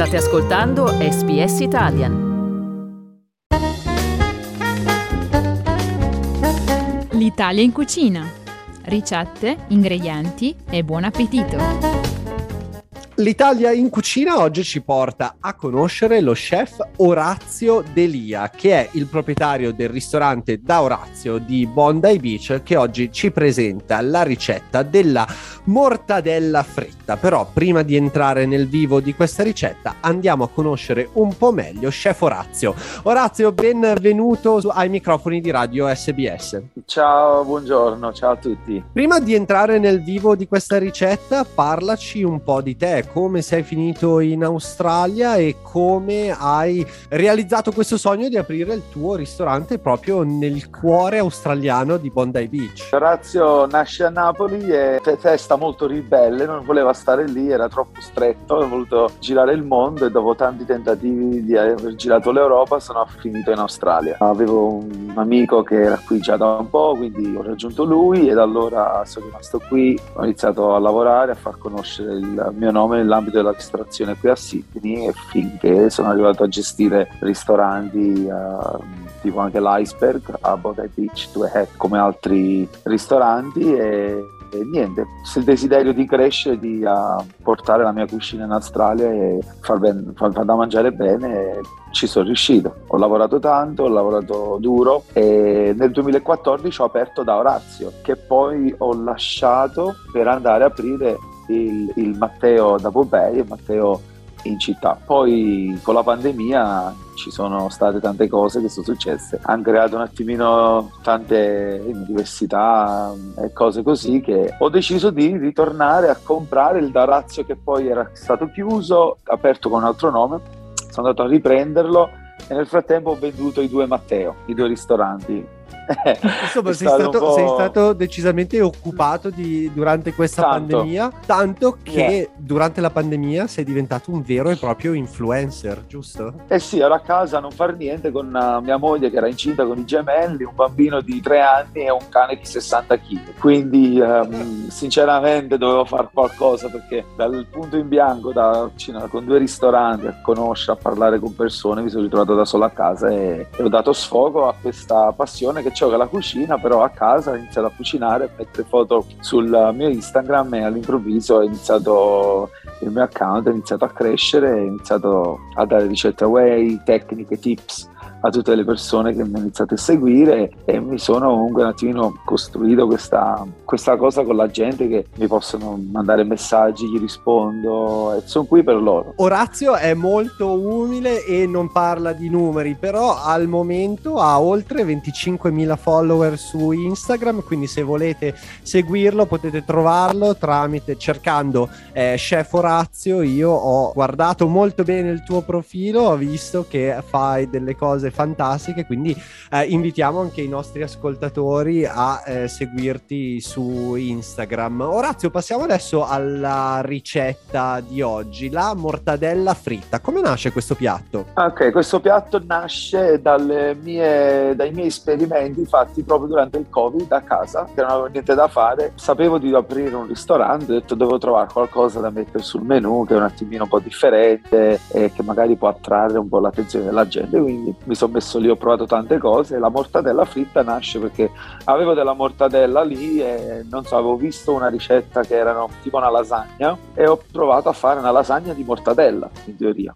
State ascoltando SBS Italian. L'Italia in cucina. Ricette, ingredienti e buon appetito! L'Italia in cucina oggi ci porta a conoscere lo chef Orazio Delia, che è il proprietario del ristorante da Orazio di Bondi Beach, che oggi ci presenta la ricetta della mortadella fritta. Però prima di entrare nel vivo di questa ricetta andiamo a conoscere un po' meglio chef Orazio. Orazio, benvenuto ai microfoni di Radio SBS. Ciao, buongiorno, ciao a tutti. Prima di entrare nel vivo di questa ricetta, parlaci un po' di te come sei finito in Australia e come hai realizzato questo sogno di aprire il tuo ristorante proprio nel cuore australiano di Bondi Beach. Orazio nasce a Napoli e testa molto ribelle, non voleva stare lì, era troppo stretto, ha voluto girare il mondo e dopo tanti tentativi di aver girato l'Europa sono finito in Australia. Avevo un amico che era qui già da un po', quindi ho raggiunto lui e da allora sono rimasto qui, ho iniziato a lavorare, a far conoscere il mio nome nell'ambito della ristorazione qui a Sydney e finché sono arrivato a gestire ristoranti uh, tipo anche l'Iceberg a Bondi Beach, due Head, come altri ristoranti e e niente, il desiderio di crescere, di uh, portare la mia cucina in Australia e far, ben, far, far da mangiare bene, ci sono riuscito. Ho lavorato tanto, ho lavorato duro e nel 2014 ho aperto da Orazio, che poi ho lasciato per andare a aprire il, il Matteo da Pompei e Matteo in città. Poi con la pandemia ci sono state tante cose che sono successe, hanno creato un attimino tante diversità e cose così che ho deciso di ritornare a comprare il Darazio che poi era stato chiuso, aperto con un altro nome, sono andato a riprenderlo e nel frattempo ho venduto i due Matteo, i due ristoranti Insomma, sei stato, sei stato, decisamente occupato di, durante questa tanto. pandemia, tanto che yeah. durante la pandemia sei diventato un vero e proprio influencer, giusto? Eh sì, ero a casa a non far niente con uh, mia moglie che era incinta con i gemelli, un bambino di tre anni e un cane di 60 kg. Quindi, um, sinceramente, dovevo fare qualcosa perché dal punto in bianco, da, con due ristoranti, a conoscere, a parlare con persone, mi sono ritrovato da solo a casa e, e ho dato sfogo a questa passione che gioca la cucina, però a casa ho iniziato a cucinare, a mettere foto sul mio Instagram e all'improvviso ho iniziato il mio account, è iniziato a crescere, ho iniziato a dare ricette away, tecniche, tips a tutte le persone che mi hanno iniziato a seguire e mi sono comunque un attimino costruito questa, questa cosa con la gente che mi possono mandare messaggi, gli rispondo e sono qui per loro. Orazio è molto umile e non parla di numeri, però al momento ha oltre 25.000 follower su Instagram, quindi se volete seguirlo potete trovarlo tramite cercando eh, Chef Orazio. Io ho guardato molto bene il tuo profilo, ho visto che fai delle cose fantastiche, quindi eh, invitiamo anche i nostri ascoltatori a eh, seguirti su Instagram. Orazio, passiamo adesso alla ricetta di oggi, la mortadella fritta. Come nasce questo piatto? Ok, questo piatto nasce mie, dai miei esperimenti fatti proprio durante il Covid a casa, che non avevo niente da fare. Sapevo di aprire un ristorante, ho detto devo trovare qualcosa da mettere sul menù che è un attimino un po' differente e che magari può attrarre un po' l'attenzione della gente, quindi mi sono messo lì, ho provato tante cose. La mortadella fritta nasce perché avevo della mortadella lì e non so, avevo visto una ricetta che era tipo una lasagna e ho provato a fare una lasagna di mortadella, in teoria,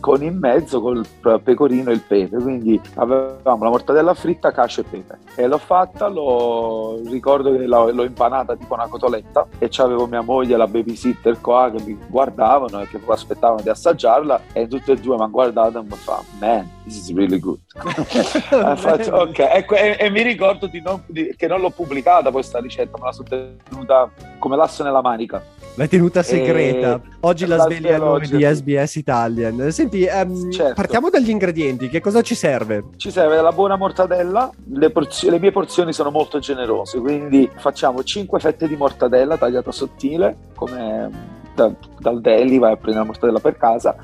con in mezzo col pecorino e il pepe. Quindi avevamo la mortadella fritta, cacio e pepe. E l'ho fatta, l'ho, ricordo che l'ho, l'ho impanata tipo una cotoletta e c'avevo mia moglie e la babysitter qua che mi guardavano e che aspettavano di assaggiarla e tutte e due mi hanno guardato e mi fa, man, this is really good. faccio, ok, ecco, e, e, mi ricordo di non, di, che non l'ho pubblicata questa ricetta, me la sono tenuta come l'asso nella manica. L'hai tenuta segreta. E... Oggi la, sveglia nome di SBS Italian. Senti, um, certo. partiamo dagli ingredienti. Che cosa ci serve? Ci serve la buona mortadella. Le, porzi- le mie porzioni sono molto generose, quindi facciamo 5 fette di mortadella tagliata sottile, come da, dal deli vai a prendere la mortadella per casa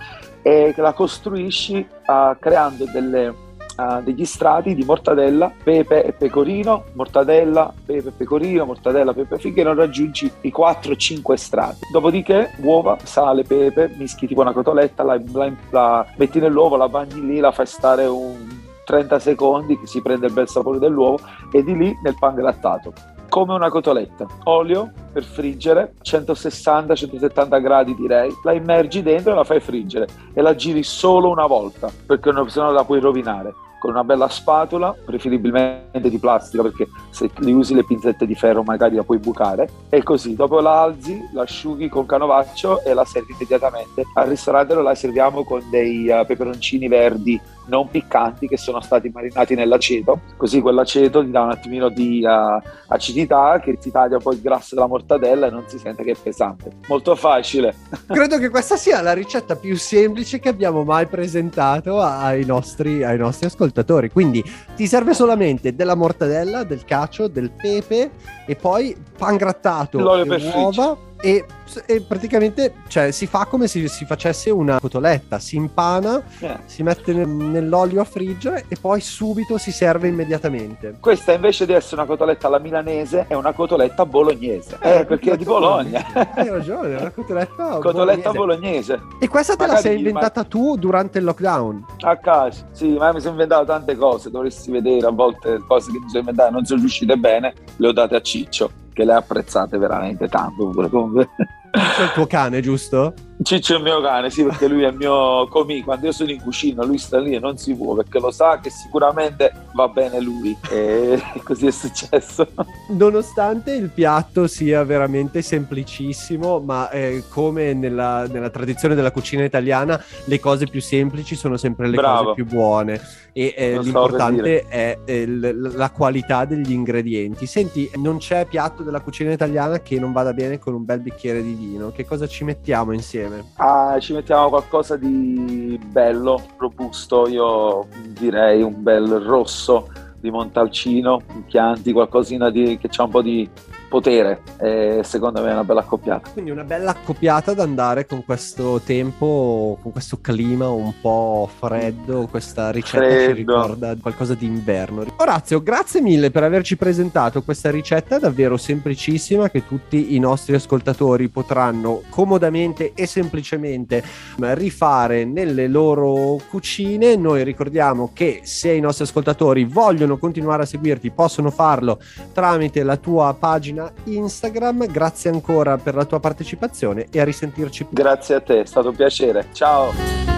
e la costruisci uh, creando delle uh, degli strati di mortadella, pepe e pecorino, mortadella, pepe e pecorino, mortadella, pepe finché non raggiungi i 4-5 strati. Dopodiché uova, sale, pepe, mischi tipo una cotoletta, la, la, la metti nell'uovo, la bagni lì, la fai stare un 30 secondi, che si prende il bel sapore dell'uovo e di lì nel pan grattato come una cotoletta. Olio per friggere, 160-170 gradi direi, la immergi dentro e la fai friggere e la giri solo una volta perché sennò la puoi rovinare con una bella spatola, preferibilmente di plastica perché se li usi le pinzette di ferro magari la puoi bucare e così dopo la alzi, la asciughi con canovaccio e la servi immediatamente. Al ristorante la serviamo con dei uh, peperoncini verdi non piccanti che sono stati marinati nell'aceto, così quell'aceto ti dà un attimino di uh, acidità che ti taglia poi il grasso della mortadella e non si sente che è pesante. Molto facile. Credo che questa sia la ricetta più semplice che abbiamo mai presentato ai nostri, ai nostri ascoltatori. Quindi ti serve solamente della mortadella, del cacio, del pepe e poi pan grattato L'olio e uova e, e, praticamente cioè, si fa come se si facesse una cotoletta, si impana, yeah. si mette nel, nell'olio a friggere e poi subito si serve immediatamente. Questa invece di essere una cotoletta alla milanese è una cotoletta bolognese, eh, eh perché è di Bologna. Hai ragione, è una cotoletta, cotoletta bolognese. bolognese. E questa te Magari la sei inventata ma... tu durante il lockdown? A caso, sì, ma mi sono inventato tante cose, dovresti vedere a volte cose che mi sono inventate, non sono riuscite bene, le ho date a Ciccio che le apprezzate veramente tanto. Comunque. Il tuo cane, giusto? Ciccio è il mio cane, sì, perché lui è il mio comì. Quando io sono in cucina, lui sta lì e non si può perché lo sa che sicuramente va bene lui. E così è successo. Nonostante il piatto sia veramente semplicissimo, ma eh, come nella, nella, tradizione della cucina italiana, le cose più semplici sono sempre le Bravo. cose più buone. E eh, l'importante è eh, la qualità degli ingredienti. Senti, non c'è piatto della cucina italiana che non vada bene con un bel bicchiere di vino. Che cosa ci mettiamo insieme? Insieme? Ah, ci mettiamo qualcosa di bello, robusto, io direi un bel rosso di Montalcino, Chianti, qualcosina di, che ha un po' di potere e secondo me è una bella accoppiata. Quindi una bella accoppiata da andare con questo tempo, con questo clima un po' freddo, questa ricetta Freddo. ci ricorda qualcosa di inverno. Orazio, grazie mille per averci presentato questa ricetta davvero semplicissima che tutti i nostri ascoltatori potranno comodamente e semplicemente rifare nelle loro cucine. Noi ricordiamo che se i nostri ascoltatori vogliono continuare a seguirti possono farlo tramite la tua pagina pagina Instagram. Grazie ancora per la tua partecipazione e a risentirci. Grazie a te, è stato un piacere. Ciao.